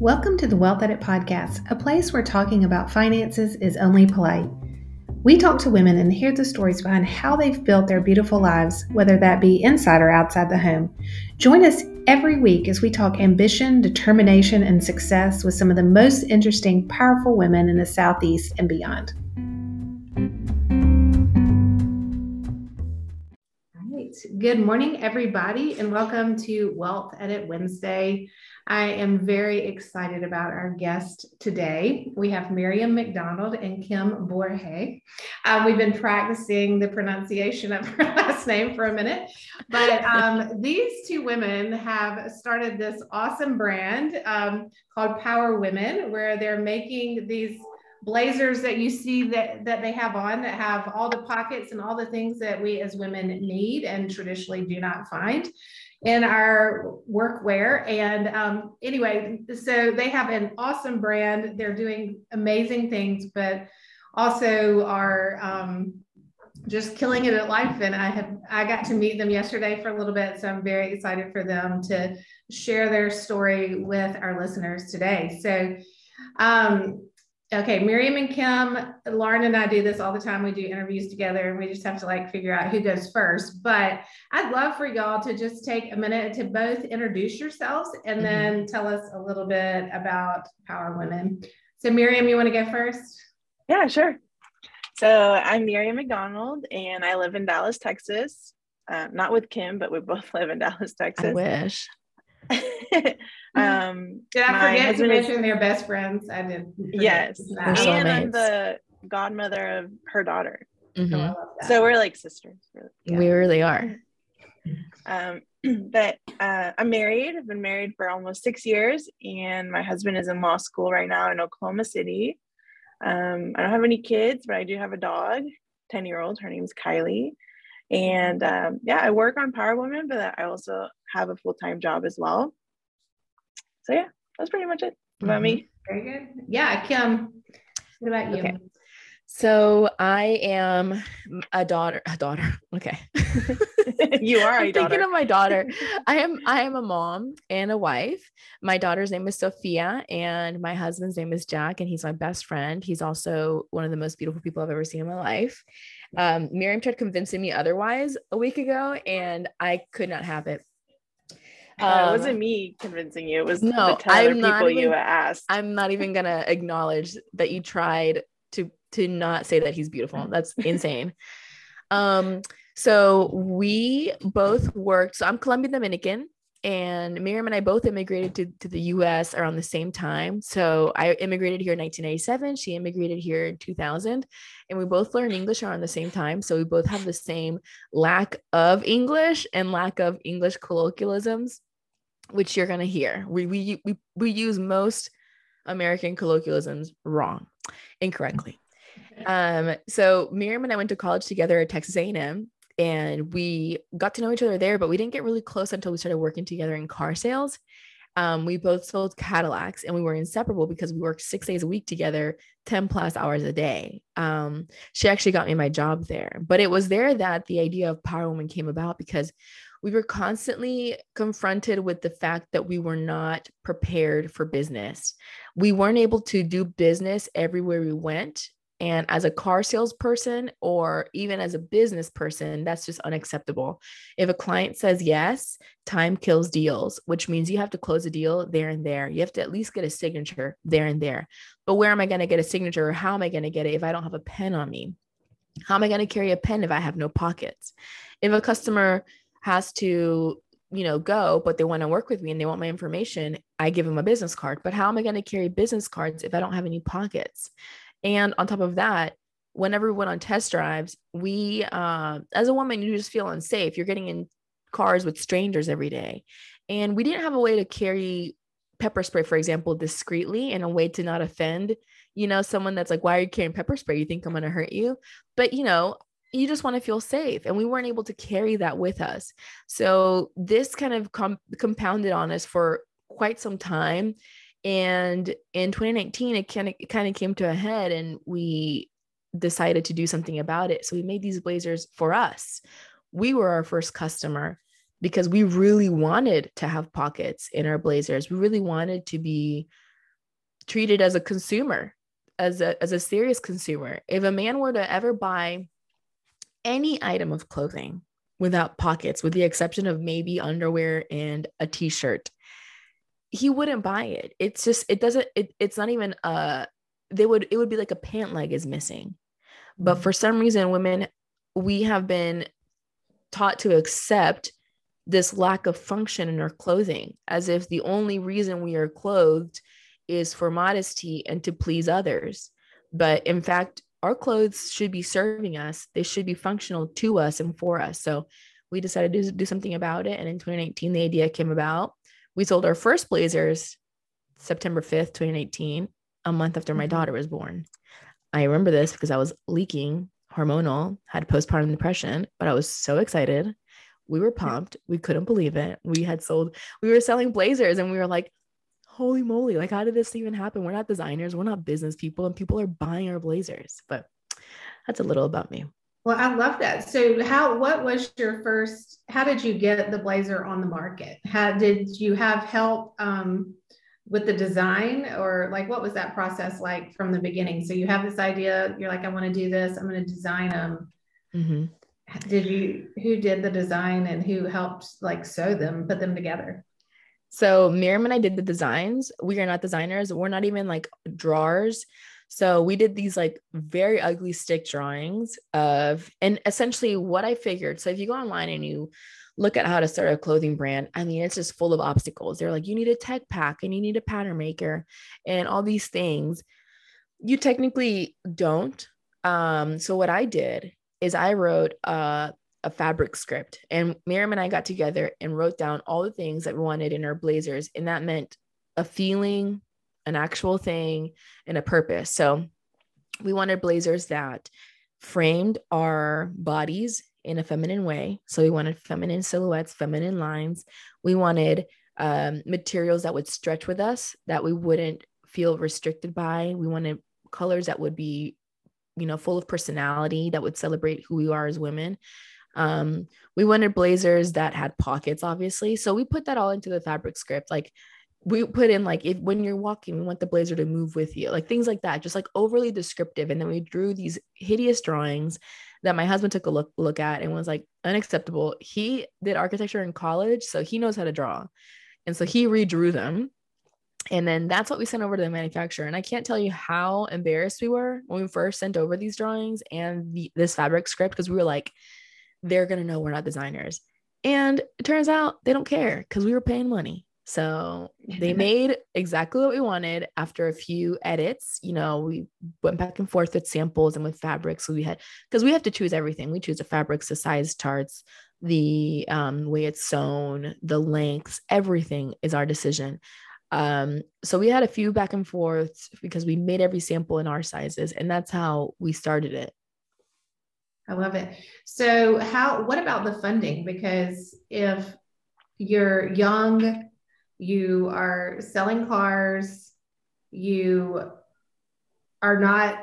Welcome to the Wealth Edit Podcast, a place where talking about finances is only polite. We talk to women and hear the stories behind how they've built their beautiful lives, whether that be inside or outside the home. Join us every week as we talk ambition, determination, and success with some of the most interesting, powerful women in the Southeast and beyond. All right. Good morning, everybody, and welcome to Wealth Edit Wednesday. I am very excited about our guest today. We have Miriam McDonald and Kim Borges. Uh, we've been practicing the pronunciation of her last name for a minute, but um, these two women have started this awesome brand um, called Power Women, where they're making these blazers that you see that that they have on that have all the pockets and all the things that we as women need and traditionally do not find in our workwear. And um, anyway, so they have an awesome brand. They're doing amazing things, but also are um, just killing it at life. And I have I got to meet them yesterday for a little bit, so I'm very excited for them to share their story with our listeners today. So. Um, Okay, Miriam and Kim, Lauren and I do this all the time. We do interviews together and we just have to like figure out who goes first. But I'd love for y'all to just take a minute to both introduce yourselves and mm-hmm. then tell us a little bit about Power Women. So, Miriam, you want to go first? Yeah, sure. So, I'm Miriam McDonald and I live in Dallas, Texas. Uh, not with Kim, but we both live in Dallas, Texas. I wish. um, did I forget to mention is, they're best friends? I did. Yes, and I'm the godmother of her daughter. Mm-hmm. So we're like sisters. Yeah. We really are. Um, but uh, I'm married. I've been married for almost six years, and my husband is in law school right now in Oklahoma City. Um, I don't have any kids, but I do have a dog, 10 year old. Her name's Kylie. And um, yeah, I work on Power Women, but I also have a full time job as well. So yeah, that's pretty much it about mm-hmm. me. Very good. Yeah, Kim, what about you? Okay. So I am a daughter. A daughter. Okay. you are I'm thinking of my daughter. I am. I am a mom and a wife. My daughter's name is Sophia, and my husband's name is Jack, and he's my best friend. He's also one of the most beautiful people I've ever seen in my life. Um, Miriam tried convincing me otherwise a week ago, and I could not have it. Um, it wasn't me convincing you. It was no, the I'm people even, you asked. I'm not even gonna acknowledge that you tried to to not say that he's beautiful. That's insane. um, so we both worked. So I'm Colombian Dominican, and Miriam and I both immigrated to, to the US around the same time. So I immigrated here in 1997. She immigrated here in 2000. And we both learned English around the same time. So we both have the same lack of English and lack of English colloquialisms, which you're going to hear. We, we, we, we use most American colloquialisms wrong, incorrectly. Um, so Miriam and I went to college together at Texas A&M and we got to know each other there, but we didn't get really close until we started working together in car sales. Um, we both sold Cadillacs and we were inseparable because we worked six days a week together, 10 plus hours a day. Um, she actually got me my job there, but it was there that the idea of Power Woman came about because we were constantly confronted with the fact that we were not prepared for business. We weren't able to do business everywhere we went and as a car salesperson or even as a business person, that's just unacceptable. If a client says yes, time kills deals, which means you have to close a deal there and there. You have to at least get a signature there and there. But where am I going to get a signature or how am I going to get it if I don't have a pen on me? How am I going to carry a pen if I have no pockets? If a customer has to you know go but they want to work with me and they want my information i give them a business card but how am i going to carry business cards if i don't have any pockets and on top of that, whenever we went on test drives, we, uh, as a woman, you just feel unsafe. You're getting in cars with strangers every day. And we didn't have a way to carry pepper spray, for example, discreetly in a way to not offend, you know, someone that's like, why are you carrying pepper spray? You think I'm going to hurt you? But, you know, you just want to feel safe. And we weren't able to carry that with us. So this kind of com- compounded on us for quite some time. And in 2019, it kind of it kind of came to a head, and we decided to do something about it. So we made these blazers for us. We were our first customer because we really wanted to have pockets in our blazers. We really wanted to be treated as a consumer, as a as a serious consumer. If a man were to ever buy any item of clothing without pockets, with the exception of maybe underwear and a t-shirt, he wouldn't buy it. It's just it doesn't it, it's not even uh they would it would be like a pant leg is missing. But mm-hmm. for some reason women we have been taught to accept this lack of function in our clothing as if the only reason we are clothed is for modesty and to please others. But in fact, our clothes should be serving us, they should be functional to us and for us. So we decided to do something about it. And in 2019, the idea came about. We sold our first blazers September 5th, 2018, a month after my mm-hmm. daughter was born. I remember this because I was leaking hormonal, had postpartum depression, but I was so excited. We were pumped. We couldn't believe it. We had sold, we were selling blazers and we were like, holy moly, like, how did this even happen? We're not designers, we're not business people, and people are buying our blazers. But that's a little about me. Well, I love that. So, how, what was your first, how did you get the blazer on the market? How did you have help um, with the design, or like what was that process like from the beginning? So, you have this idea, you're like, I want to do this, I'm going to design them. Mm-hmm did you who did the design and who helped like sew them put them together so Miriam and I did the designs. We are not designers. We're not even like drawers. So we did these like very ugly stick drawings of, and essentially what I figured. So if you go online and you look at how to start a clothing brand, I mean, it's just full of obstacles. They're like, you need a tech pack and you need a pattern maker and all these things. You technically don't. Um, so what I did is I wrote uh a fabric script. And Miriam and I got together and wrote down all the things that we wanted in our blazers. And that meant a feeling, an actual thing, and a purpose. So we wanted blazers that framed our bodies in a feminine way. So we wanted feminine silhouettes, feminine lines. We wanted um, materials that would stretch with us, that we wouldn't feel restricted by. We wanted colors that would be, you know, full of personality, that would celebrate who we are as women. Um, we wanted blazers that had pockets, obviously. So we put that all into the fabric script. Like we put in like if when you're walking, we want the blazer to move with you, like things like that, just like overly descriptive. And then we drew these hideous drawings that my husband took a look look at and was like unacceptable. He did architecture in college, so he knows how to draw. And so he redrew them. And then that's what we sent over to the manufacturer. And I can't tell you how embarrassed we were when we first sent over these drawings and the, this fabric script because we were like, they're going to know we're not designers. And it turns out they don't care because we were paying money. So they made exactly what we wanted after a few edits. You know, we went back and forth with samples and with fabrics. So we had, because we have to choose everything. We choose the fabrics, the size charts, the um, way it's sewn, the lengths, everything is our decision. Um, so we had a few back and forths because we made every sample in our sizes, and that's how we started it. I love it. So, how, what about the funding? Because if you're young, you are selling cars, you are not,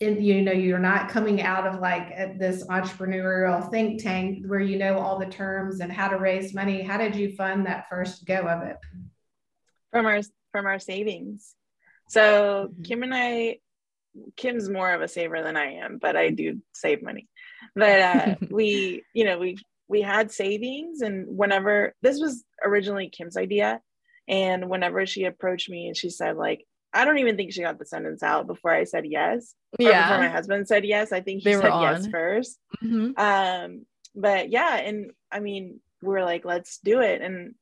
in, you know, you're not coming out of like this entrepreneurial think tank where you know all the terms and how to raise money. How did you fund that first go of it? From our from our savings. So mm-hmm. Kim and I, Kim's more of a saver than I am, but I do save money but uh, we you know we we had savings and whenever this was originally kim's idea. And whenever she approached me and she said like i don't even think she got the sentence out before i said yes. Yeah before my husband said yes i think he they said yes 1st mm-hmm. um but yeah and i mean we are like let's do it. And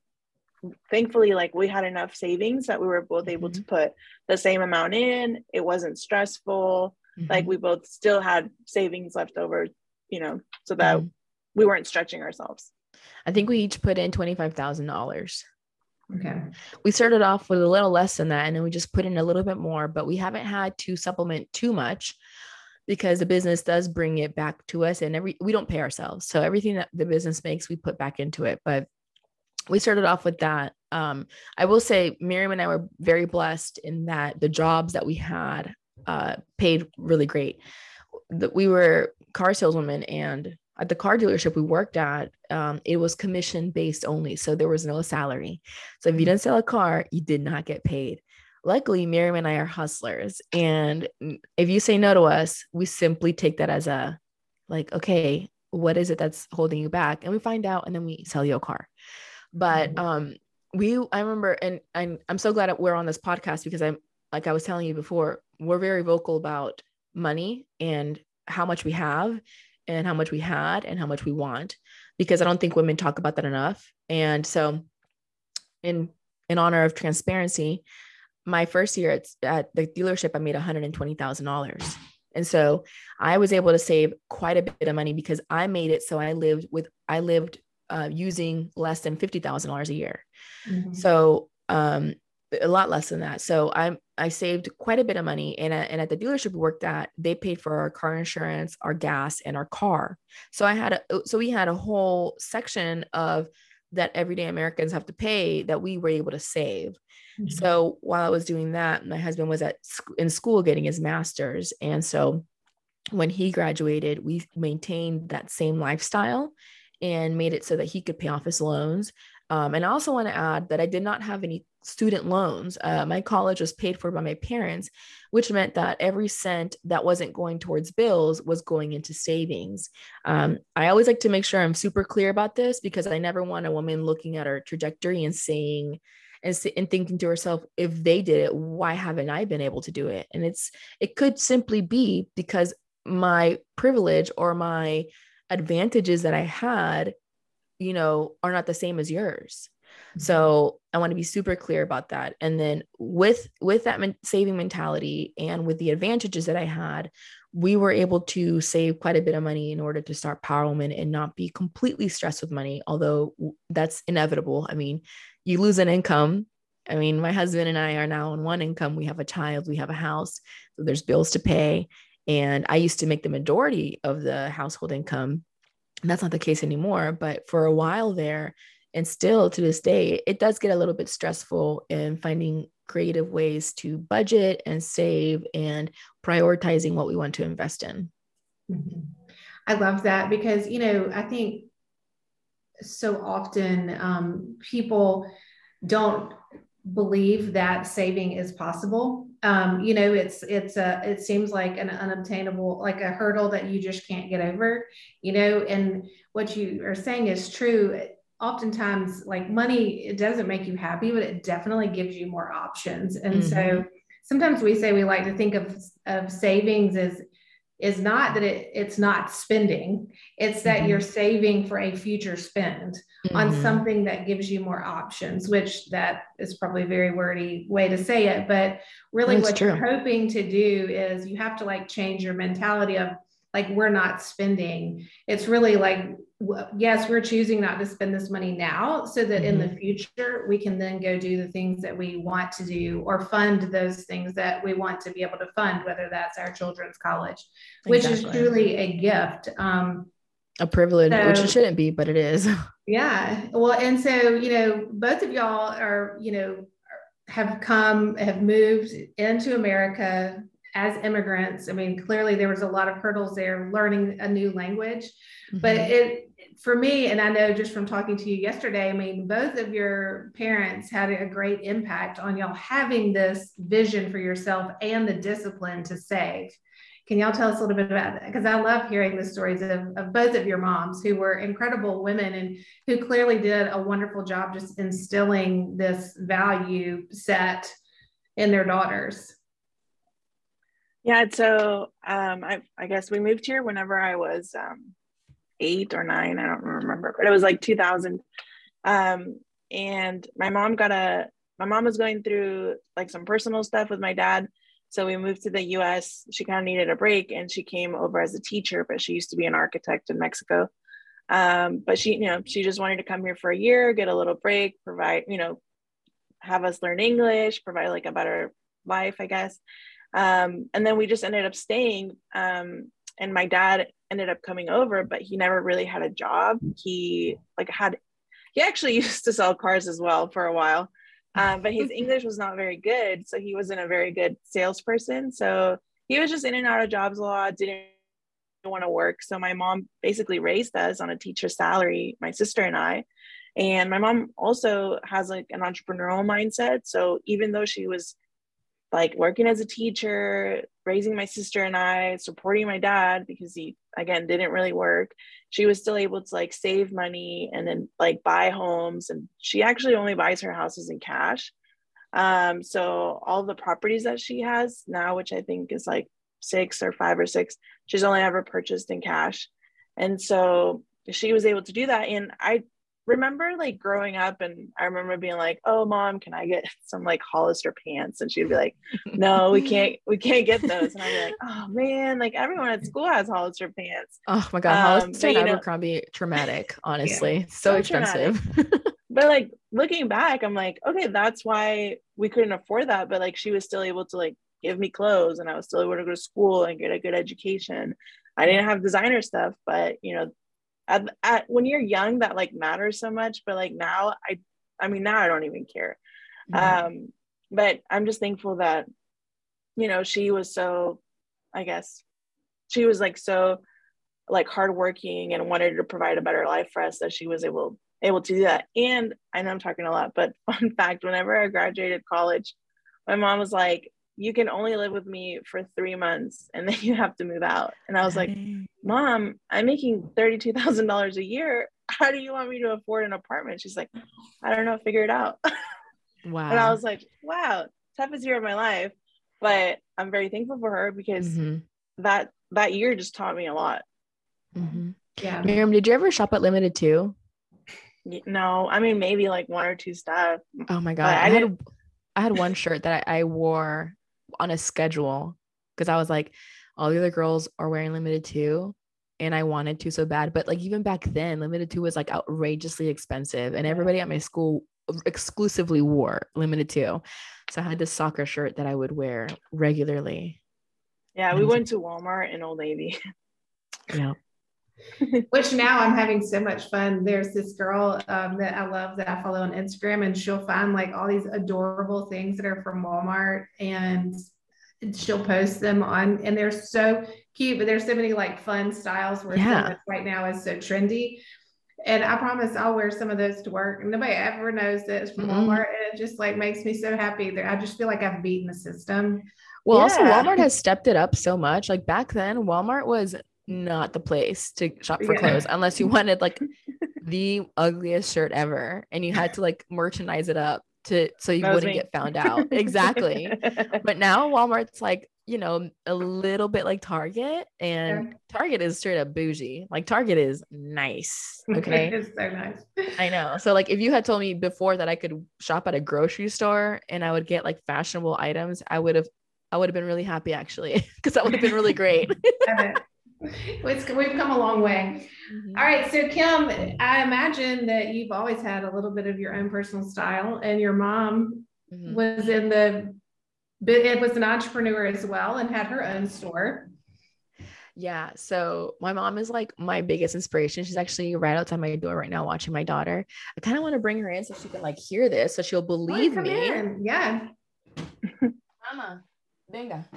thankfully like we had enough savings that we were both mm-hmm. able to put the same amount in. It wasn't stressful. Mm-hmm. like we both still had savings left over you know, so that mm we weren't stretching ourselves. I think we each put in $25,000. Okay. We started off with a little less than that and then we just put in a little bit more, but we haven't had to supplement too much because the business does bring it back to us and every we don't pay ourselves. So everything that the business makes, we put back into it. But we started off with that. Um, I will say Miriam and I were very blessed in that the jobs that we had uh, paid really great. That we were car saleswoman and at the car dealership we worked at, um, it was commission based only. So there was no salary. So if you didn't sell a car, you did not get paid. luckily Miriam and I are hustlers. And if you say no to us, we simply take that as a like, okay, what is it that's holding you back? And we find out and then we sell you a car. But mm-hmm. um we I remember and, and I'm so glad we're on this podcast because I'm like I was telling you before, we're very vocal about money and how much we have and how much we had and how much we want because I don't think women talk about that enough. And so in in honor of transparency, my first year at, at the dealership, I made $120,000. And so I was able to save quite a bit of money because I made it so I lived with I lived uh, using less than fifty thousand dollars a year. Mm-hmm. So um, a lot less than that. So I I saved quite a bit of money, and and at the dealership we worked at, they paid for our car insurance, our gas, and our car. So I had a so we had a whole section of that everyday Americans have to pay that we were able to save. Mm-hmm. So while I was doing that, my husband was at in school getting his master's, and so when he graduated, we maintained that same lifestyle and made it so that he could pay off his loans. Um, and I also want to add that I did not have any student loans. Uh, my college was paid for by my parents, which meant that every cent that wasn't going towards bills was going into savings. Um, I always like to make sure I'm super clear about this because I never want a woman looking at her trajectory and saying, and, and thinking to herself, if they did it, why haven't I been able to do it? And it's, it could simply be because my privilege or my advantages that I had, you know, are not the same as yours. Mm-hmm. So I want to be super clear about that. And then with with that saving mentality and with the advantages that I had, we were able to save quite a bit of money in order to start Power Woman and not be completely stressed with money. Although that's inevitable. I mean, you lose an income. I mean, my husband and I are now on one income. We have a child, we have a house, so there's bills to pay. And I used to make the majority of the household income. That's not the case anymore. But for a while there, and still to this day, it does get a little bit stressful in finding creative ways to budget and save and prioritizing what we want to invest in. Mm-hmm. I love that because, you know, I think so often um, people don't believe that saving is possible. Um, you know, it's it's a it seems like an unobtainable, like a hurdle that you just can't get over. You know, and what you are saying is true oftentimes like money it doesn't make you happy but it definitely gives you more options and mm-hmm. so sometimes we say we like to think of of savings as is not that it, it's not spending it's that mm-hmm. you're saving for a future spend mm-hmm. on something that gives you more options which that is probably a very wordy way to say it but really That's what true. you're hoping to do is you have to like change your mentality of like we're not spending it's really like yes, we're choosing not to spend this money now so that mm-hmm. in the mm-hmm. future we can then go do the things that we want to do or fund those things that we want to be able to fund, whether that's our children's college, which is truly a gift. Um, a privilege, so, which it shouldn't be, but it is. Yeah. Well, and so, you know, both of y'all are, you know, have come, have moved into America as immigrants. I mean, clearly there was a lot of hurdles there learning a new language, mm-hmm. but it for me, and I know just from talking to you yesterday, I mean, both of your parents had a great impact on y'all having this vision for yourself and the discipline to save. Can y'all tell us a little bit about that? Because I love hearing the stories of, of both of your moms who were incredible women and who clearly did a wonderful job just instilling this value set in their daughters. Yeah, so um, I, I guess we moved here whenever I was um, eight or nine. I don't remember, but it was like 2000. Um, and my mom got a, my mom was going through like some personal stuff with my dad. So we moved to the US. She kind of needed a break and she came over as a teacher, but she used to be an architect in Mexico. Um, but she, you know, she just wanted to come here for a year, get a little break, provide, you know, have us learn English, provide like a better life, I guess. Um, and then we just ended up staying. Um, and my dad ended up coming over, but he never really had a job. He like had he actually used to sell cars as well for a while. Um, but his English was not very good. So he wasn't a very good salesperson. So he was just in and out of jobs a lot, didn't want to work. So my mom basically raised us on a teacher's salary, my sister and I. And my mom also has like an entrepreneurial mindset. So even though she was like working as a teacher, raising my sister and I, supporting my dad because he again didn't really work. She was still able to like save money and then like buy homes and she actually only buys her houses in cash. Um so all the properties that she has now which I think is like 6 or 5 or 6 she's only ever purchased in cash. And so she was able to do that and I remember like growing up and I remember being like, "Oh mom, can I get some like Hollister pants?" And she'd be like, "No, we can't we can't get those." And I'd be like, "Oh man, like everyone at school has Hollister pants." Oh my god, um, Hollister and Abercrombie know, traumatic, honestly. Yeah, so, so expensive. but like looking back, I'm like, "Okay, that's why we couldn't afford that, but like she was still able to like give me clothes and I was still able to go to school and get a good education. I didn't have designer stuff, but you know, at, at when you're young that like matters so much but like now i i mean now i don't even care mm-hmm. um but i'm just thankful that you know she was so i guess she was like so like hardworking and wanted to provide a better life for us that she was able able to do that and i know i'm talking a lot but fun fact whenever i graduated college my mom was like you can only live with me for three months and then you have to move out. And I was like, Mom, I'm making $32,000 a year. How do you want me to afford an apartment? She's like, I don't know, figure it out. Wow. and I was like, wow, toughest year of my life. But I'm very thankful for her because mm-hmm. that that year just taught me a lot. Mm-hmm. Yeah. Miriam, did you ever shop at Limited too? No, I mean maybe like one or two stuff. Oh my god, I, I had I had one shirt that I, I wore on a schedule because I was like, all the other girls are wearing limited too. And I wanted to so bad. But like even back then, Limited Too was like outrageously expensive. And everybody at my school exclusively wore Limited Too. So I had this soccer shirt that I would wear regularly. Yeah, we went to Walmart and Old Navy. Yeah. Which now I'm having so much fun. There's this girl um, that I love that I follow on Instagram, and she'll find like all these adorable things that are from Walmart, and she'll post them on, and they're so cute. But there's so many like fun styles where yeah. right now is so trendy. And I promise I'll wear some of those to work. And nobody ever knows that it's from mm-hmm. Walmart. And it just like makes me so happy that I just feel like I've beaten the system. Well, yeah. also Walmart has stepped it up so much. Like back then, Walmart was not the place to shop for yeah. clothes unless you wanted like the ugliest shirt ever and you had to like merchandise it up to so you wouldn't me. get found out. exactly. but now Walmart's like, you know, a little bit like Target and yeah. Target is straight up bougie. Like Target is nice. Okay. it's so nice. I know. So like if you had told me before that I could shop at a grocery store and I would get like fashionable items, I would have I would have been really happy actually because that would have been really great. It's, we've come a long way. Mm-hmm. All right. So, Kim, I imagine that you've always had a little bit of your own personal style, and your mom mm-hmm. was in the, it was an entrepreneur as well and had her own store. Yeah. So my mom is like my biggest inspiration. She's actually right outside my door right now watching my daughter. I kind of want to bring her in so she can like hear this so she'll believe me. In. Yeah. Mama, venga.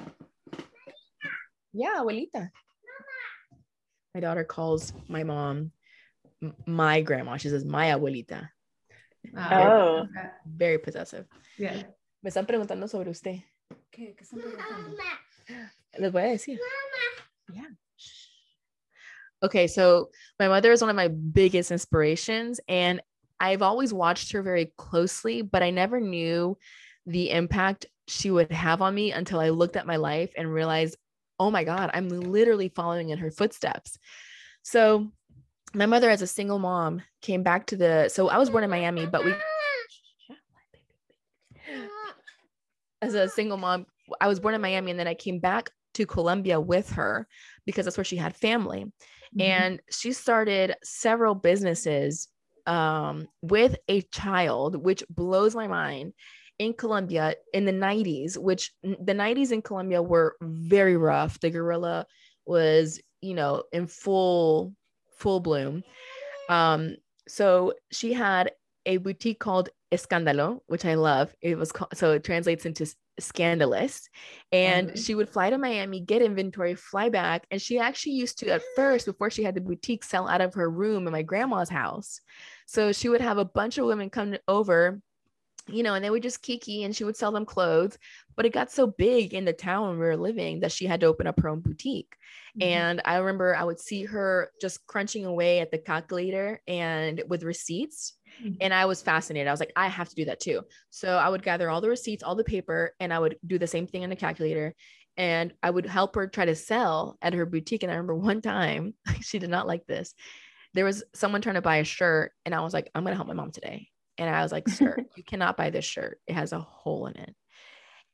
Yeah, abuelita my daughter calls my mom my grandma. She says my abuelita. Ah. Oh, very possessive. Yeah. Me están preguntando sobre usted. ¿Qué, qué están preguntando? Les voy a decir. Yeah. Okay, so my mother is one of my biggest inspirations, and I've always watched her very closely, but I never knew the impact she would have on me until I looked at my life and realized oh my God, I'm literally following in her footsteps. So my mother, as a single mom, came back to the, so I was born in Miami, but we, as a single mom, I was born in Miami and then I came back to Colombia with her because that's where she had family. Mm-hmm. And she started several businesses um, with a child, which blows my mind in Colombia in the 90s, which the 90s in Colombia were very rough. The guerrilla was, you know, in full full bloom. Um, so she had a boutique called Escándalo, which I love. It was called, so it translates into scandalous. And mm-hmm. she would fly to Miami, get inventory, fly back. And she actually used to, at first, before she had the boutique, sell out of her room in my grandma's house. So she would have a bunch of women come over you know, and they would just kiki and she would sell them clothes. But it got so big in the town where we were living that she had to open up her own boutique. Mm-hmm. And I remember I would see her just crunching away at the calculator and with receipts. Mm-hmm. And I was fascinated. I was like, I have to do that too. So I would gather all the receipts, all the paper, and I would do the same thing in the calculator. And I would help her try to sell at her boutique. And I remember one time, she did not like this. There was someone trying to buy a shirt, and I was like, I'm going to help my mom today. And I was like, Sir, you cannot buy this shirt. It has a hole in it.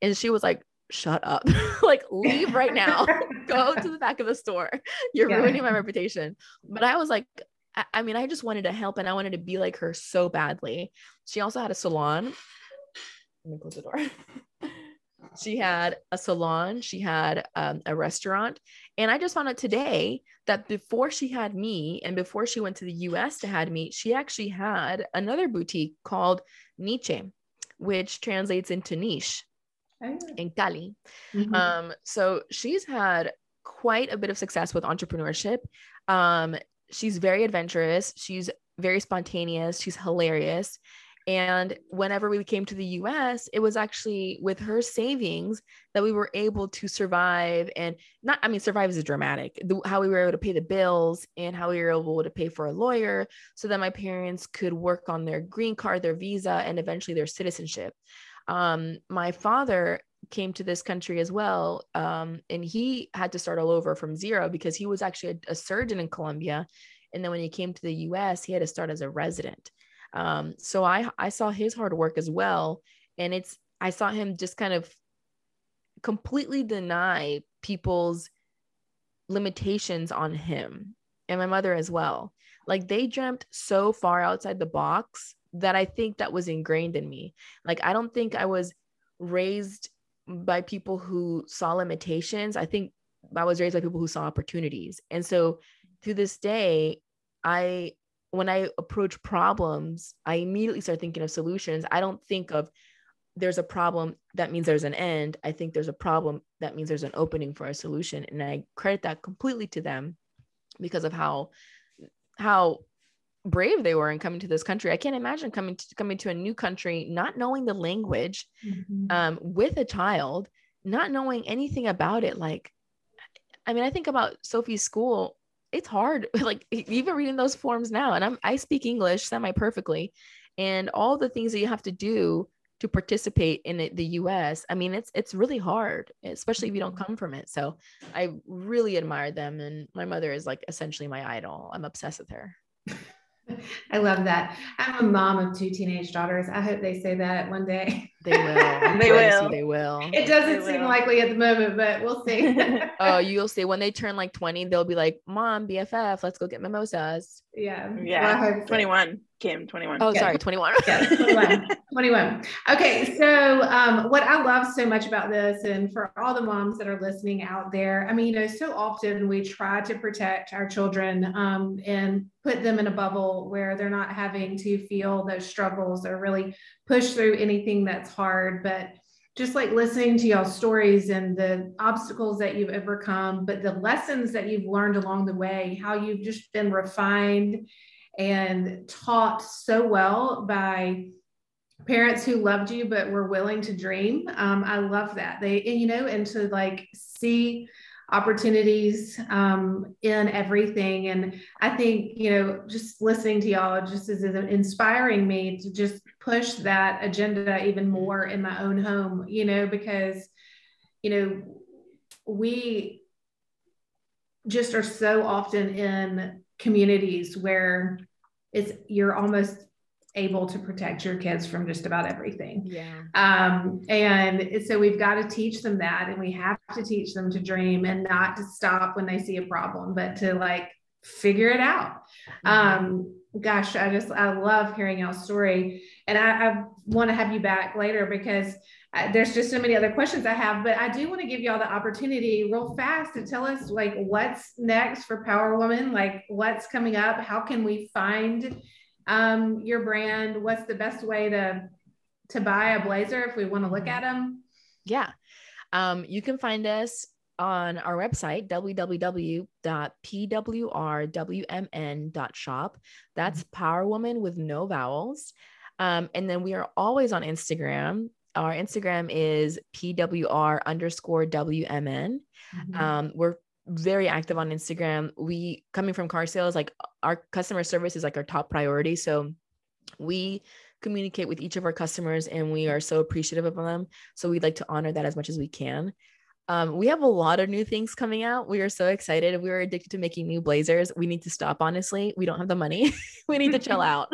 And she was like, Shut up. like, leave right now. Go to the back of the store. You're yeah. ruining my reputation. But I was like, I, I mean, I just wanted to help and I wanted to be like her so badly. She also had a salon. Let me close the door. She had a salon, she had um, a restaurant. And I just found out today that before she had me and before she went to the US to had me, she actually had another boutique called Niche, which translates into niche oh. in Cali. Mm-hmm. Um, so she's had quite a bit of success with entrepreneurship. Um, she's very adventurous, she's very spontaneous, she's hilarious. And whenever we came to the US, it was actually with her savings that we were able to survive and not, I mean, survive is a dramatic, the, how we were able to pay the bills and how we were able to pay for a lawyer so that my parents could work on their green card, their visa, and eventually their citizenship. Um, my father came to this country as well. Um, and he had to start all over from zero because he was actually a, a surgeon in Colombia. And then when he came to the US, he had to start as a resident. Um, so I I saw his hard work as well, and it's I saw him just kind of completely deny people's limitations on him and my mother as well. Like they jumped so far outside the box that I think that was ingrained in me. Like I don't think I was raised by people who saw limitations. I think I was raised by people who saw opportunities. And so to this day, I when I approach problems, I immediately start thinking of solutions. I don't think of there's a problem that means there's an end. I think there's a problem that means there's an opening for a solution. And I credit that completely to them because of how how brave they were in coming to this country. I can't imagine coming to coming to a new country, not knowing the language, mm-hmm. um, with a child, not knowing anything about it. Like, I mean, I think about Sophie's school it's hard like even reading those forms now and i'm i speak english semi perfectly and all the things that you have to do to participate in the us i mean it's it's really hard especially if you don't mm-hmm. come from it so i really admire them and my mother is like essentially my idol i'm obsessed with her I love that. I'm a mom of two teenage daughters. I hope they say that one day. They will. they will. They will. It doesn't seem likely at the moment, but we'll see. oh, you'll see. When they turn like 20, they'll be like, Mom, BFF, let's go get mimosas. Yeah. Yeah. Well, 21. Kim, 21. Oh, sorry, 21. yeah, 21. 21. Okay, so um, what I love so much about this, and for all the moms that are listening out there, I mean, you know, so often we try to protect our children um, and put them in a bubble where they're not having to feel those struggles or really push through anything that's hard. But just like listening to y'all stories and the obstacles that you've overcome, but the lessons that you've learned along the way, how you've just been refined and taught so well by parents who loved you but were willing to dream. Um, I love that. They, you know, and to like see opportunities um, in everything. And I think, you know, just listening to y'all just is inspiring me to just push that agenda even more in my own home, you know, because, you know, we just are so often in communities where it's you're almost able to protect your kids from just about everything. Yeah. Um, and so we've got to teach them that, and we have to teach them to dream and not to stop when they see a problem, but to like figure it out. Mm-hmm. Um, gosh, I just I love hearing y'all's story, and I, I want to have you back later because uh, there's just so many other questions I have, but I do want to give y'all the opportunity real fast to tell us like what's next for Power Woman, like what's coming up, how can we find um, your brand, what's the best way to to buy a blazer if we want to look at them? Yeah, um, you can find us on our website www.pwrwmn.shop. That's mm-hmm. Power Woman with no vowels. Um, and then we are always on Instagram. Our Instagram is PWR underscore WMN. Mm-hmm. Um, we're very active on Instagram. We coming from car sales, like our customer service is like our top priority. So we communicate with each of our customers and we are so appreciative of them. So we'd like to honor that as much as we can. Um, we have a lot of new things coming out. We are so excited. We are addicted to making new blazers. We need to stop, honestly. We don't have the money. we need to chill out.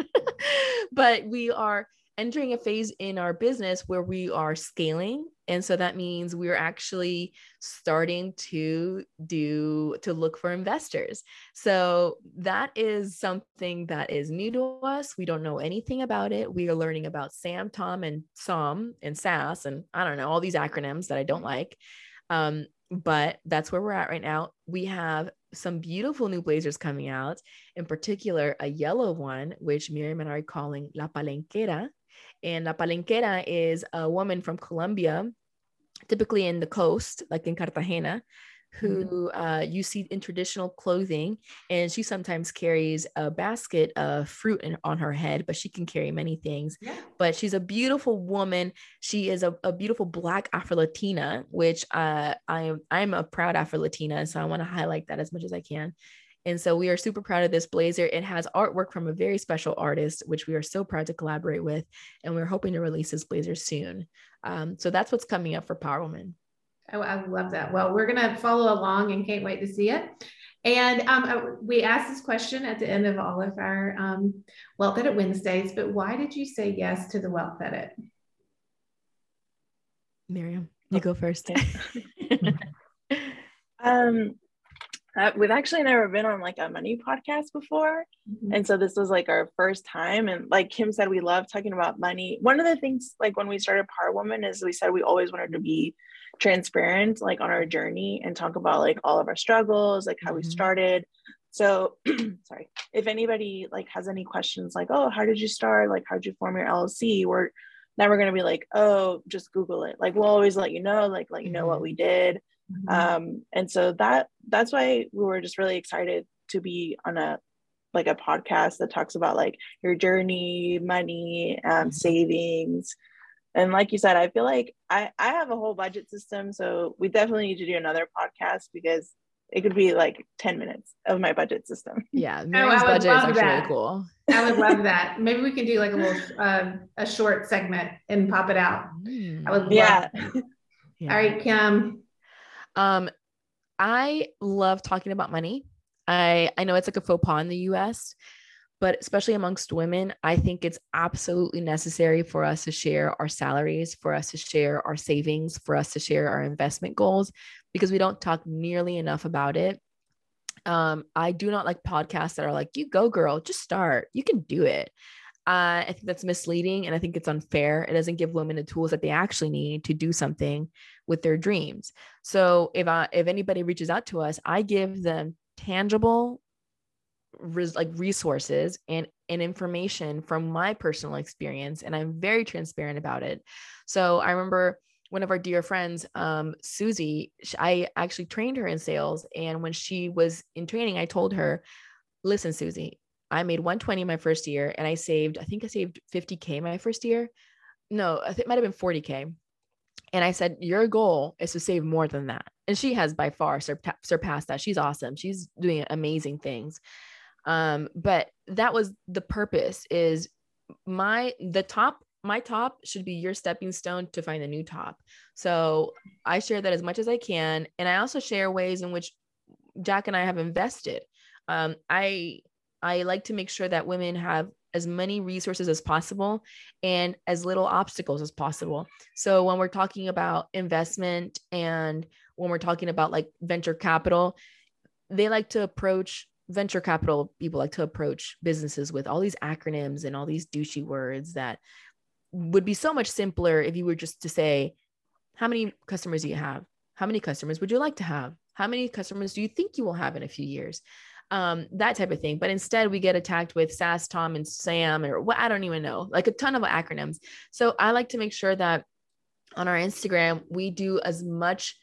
but we are entering a phase in our business where we are scaling. And so that means we're actually starting to do to look for investors. So that is something that is new to us. We don't know anything about it. We are learning about SAM TAM and SOM and sas and i don't know all these acronyms that i don't like. Um, but that's where we're at right now. We have some beautiful new blazers coming out in particular a yellow one which miriam and i are calling la palenquera and La Palenquera is a woman from Colombia, typically in the coast, like in Cartagena, who mm-hmm. uh, you see in traditional clothing. And she sometimes carries a basket of fruit in, on her head, but she can carry many things. Yeah. But she's a beautiful woman. She is a, a beautiful Black Afro Latina, which uh, I'm, I'm a proud Afro Latina. So I want to highlight that as much as I can. And so we are super proud of this blazer. It has artwork from a very special artist, which we are so proud to collaborate with. And we're hoping to release this blazer soon. Um, so that's what's coming up for Power Woman. Oh, I love that. Well, we're going to follow along and can't wait to see it. And um, uh, we asked this question at the end of all of our um, Wealth Edit Wednesdays, but why did you say yes to the Wealth Edit? Miriam, you go first. um, uh, we've actually never been on like a money podcast before. Mm-hmm. And so this was like our first time. And like Kim said, we love talking about money. One of the things, like when we started Power Woman, is we said we always wanted to be transparent, like on our journey and talk about like all of our struggles, like how mm-hmm. we started. So, sorry, if anybody like has any questions, like, oh, how did you start? Like, how did you form your LLC? We're never going to be like, oh, just Google it. Like, we'll always let you know, like, let you know what mm-hmm. we did Mm-hmm. Um, and so that that's why we were just really excited to be on a like a podcast that talks about like your journey, money, um, mm-hmm. savings. And like you said, I feel like I, I have a whole budget system. So we definitely need to do another podcast because it could be like 10 minutes of my budget system. Yeah. Miriam's oh, budget is actually that. really cool. I would love that. Maybe we can do like a little, uh, a short segment and pop it out. Mm. I would love yeah. yeah. All right, Kim, um, I love talking about money. I I know it's like a faux pas in the US, but especially amongst women, I think it's absolutely necessary for us to share our salaries, for us to share our savings, for us to share our investment goals because we don't talk nearly enough about it. Um, I do not like podcasts that are like, you go, girl, just start. You can do it. Uh, I think that's misleading and I think it's unfair. It doesn't give women the tools that they actually need to do something with their dreams. So if I, if anybody reaches out to us, I give them tangible res, like resources and and information from my personal experience and I'm very transparent about it. So I remember one of our dear friends, um, Susie, I actually trained her in sales. And when she was in training, I told her, listen, Susie, I made 120 my first year and I saved, I think I saved 50K my first year. No, I think it might have been 40K. And I said, Your goal is to save more than that. And she has by far surpassed that. She's awesome. She's doing amazing things. Um, but that was the purpose is my the top my top should be your stepping stone to find the new top. So I share that as much as I can. And I also share ways in which Jack and I have invested. Um, I I like to make sure that women have as many resources as possible and as little obstacles as possible. So when we're talking about investment and when we're talking about like venture capital, they like to approach venture capital people like to approach businesses with all these acronyms and all these douchey words that would be so much simpler if you were just to say how many customers do you have? How many customers would you like to have? How many customers do you think you will have in a few years um, that type of thing. But instead, we get attacked with SAS, TAM, and SAM, or what I don't even know, like a ton of acronyms. So I like to make sure that on our Instagram, we do as much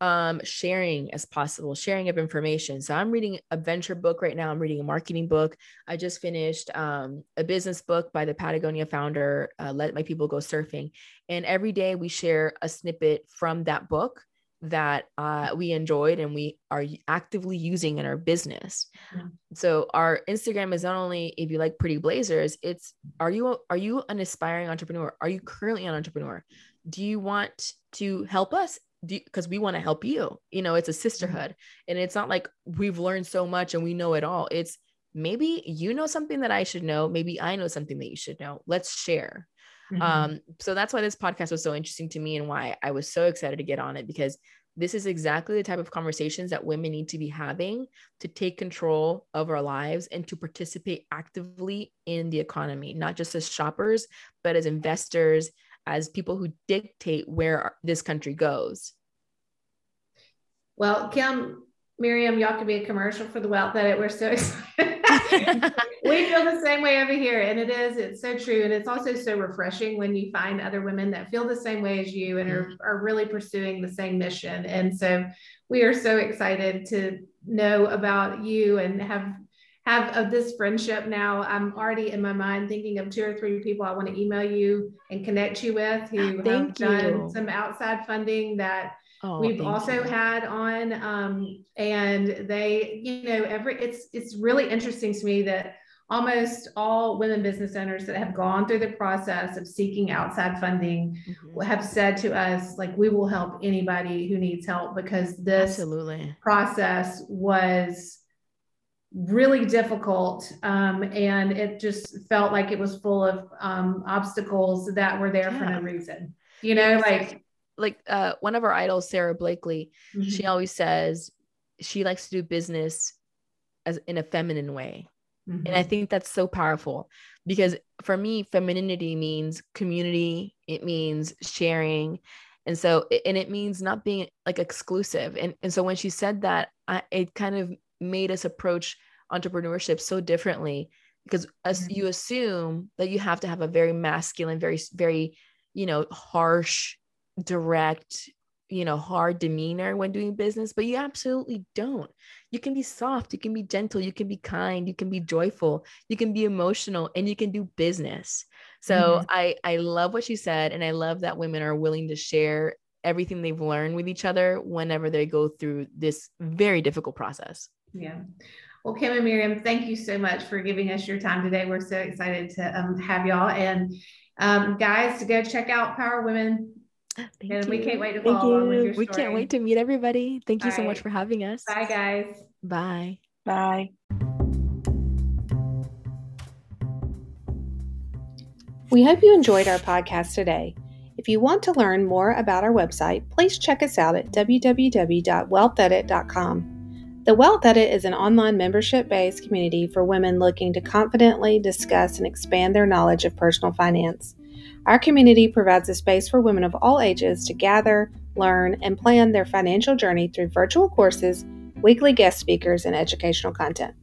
um, sharing as possible, sharing of information. So I'm reading a venture book right now. I'm reading a marketing book. I just finished um, a business book by the Patagonia founder, uh, Let My People Go Surfing. And every day we share a snippet from that book that uh, we enjoyed and we are actively using in our business. Yeah. So our Instagram is not only if you like pretty blazers, it's are you are you an aspiring entrepreneur? Are you currently an entrepreneur? Do you want to help us because we want to help you you know it's a mm-hmm. sisterhood mm-hmm. and it's not like we've learned so much and we know it all it's maybe you know something that i should know maybe i know something that you should know let's share mm-hmm. um so that's why this podcast was so interesting to me and why i was so excited to get on it because this is exactly the type of conversations that women need to be having to take control of our lives and to participate actively in the economy not just as shoppers but as investors as people who dictate where this country goes. Well, Kim, Miriam, y'all could be a commercial for the Wealth Edit. We're so excited. we feel the same way over here. And it is, it's so true. And it's also so refreshing when you find other women that feel the same way as you and are, mm-hmm. are really pursuing the same mission. And so we are so excited to know about you and have have of this friendship now. I'm already in my mind thinking of two or three people I want to email you and connect you with who Thank have you. done some outside funding that oh, we've also you. had on. Um, and they, you know, every it's it's really interesting to me that almost all women business owners that have gone through the process of seeking outside funding mm-hmm. have said to us like we will help anybody who needs help because this Absolutely. process was really difficult um, and it just felt like it was full of um, obstacles that were there yeah. for no reason you know like like uh, one of our idols Sara Blakely mm-hmm. she always says she likes to do business as in a feminine way mm-hmm. and i think that's so powerful because for me femininity means community it means sharing and so and it means not being like exclusive and, and so when she said that I, it kind of made us approach entrepreneurship so differently because as mm-hmm. you assume that you have to have a very masculine very very you know harsh direct you know hard demeanor when doing business but you absolutely don't you can be soft you can be gentle you can be kind you can be joyful you can be emotional and you can do business so mm-hmm. i i love what she said and i love that women are willing to share everything they've learned with each other whenever they go through this very difficult process yeah well, Kim and Miriam, thank you so much for giving us your time today. We're so excited to um, have y'all. And um, guys, to go check out Power Women. Thank and you. we can't wait to follow along with your story. We can't wait to meet everybody. Thank you All so right. much for having us. Bye, guys. Bye. Bye. We hope you enjoyed our podcast today. If you want to learn more about our website, please check us out at www.wealthedit.com. The Wealth Edit is an online membership based community for women looking to confidently discuss and expand their knowledge of personal finance. Our community provides a space for women of all ages to gather, learn, and plan their financial journey through virtual courses, weekly guest speakers, and educational content.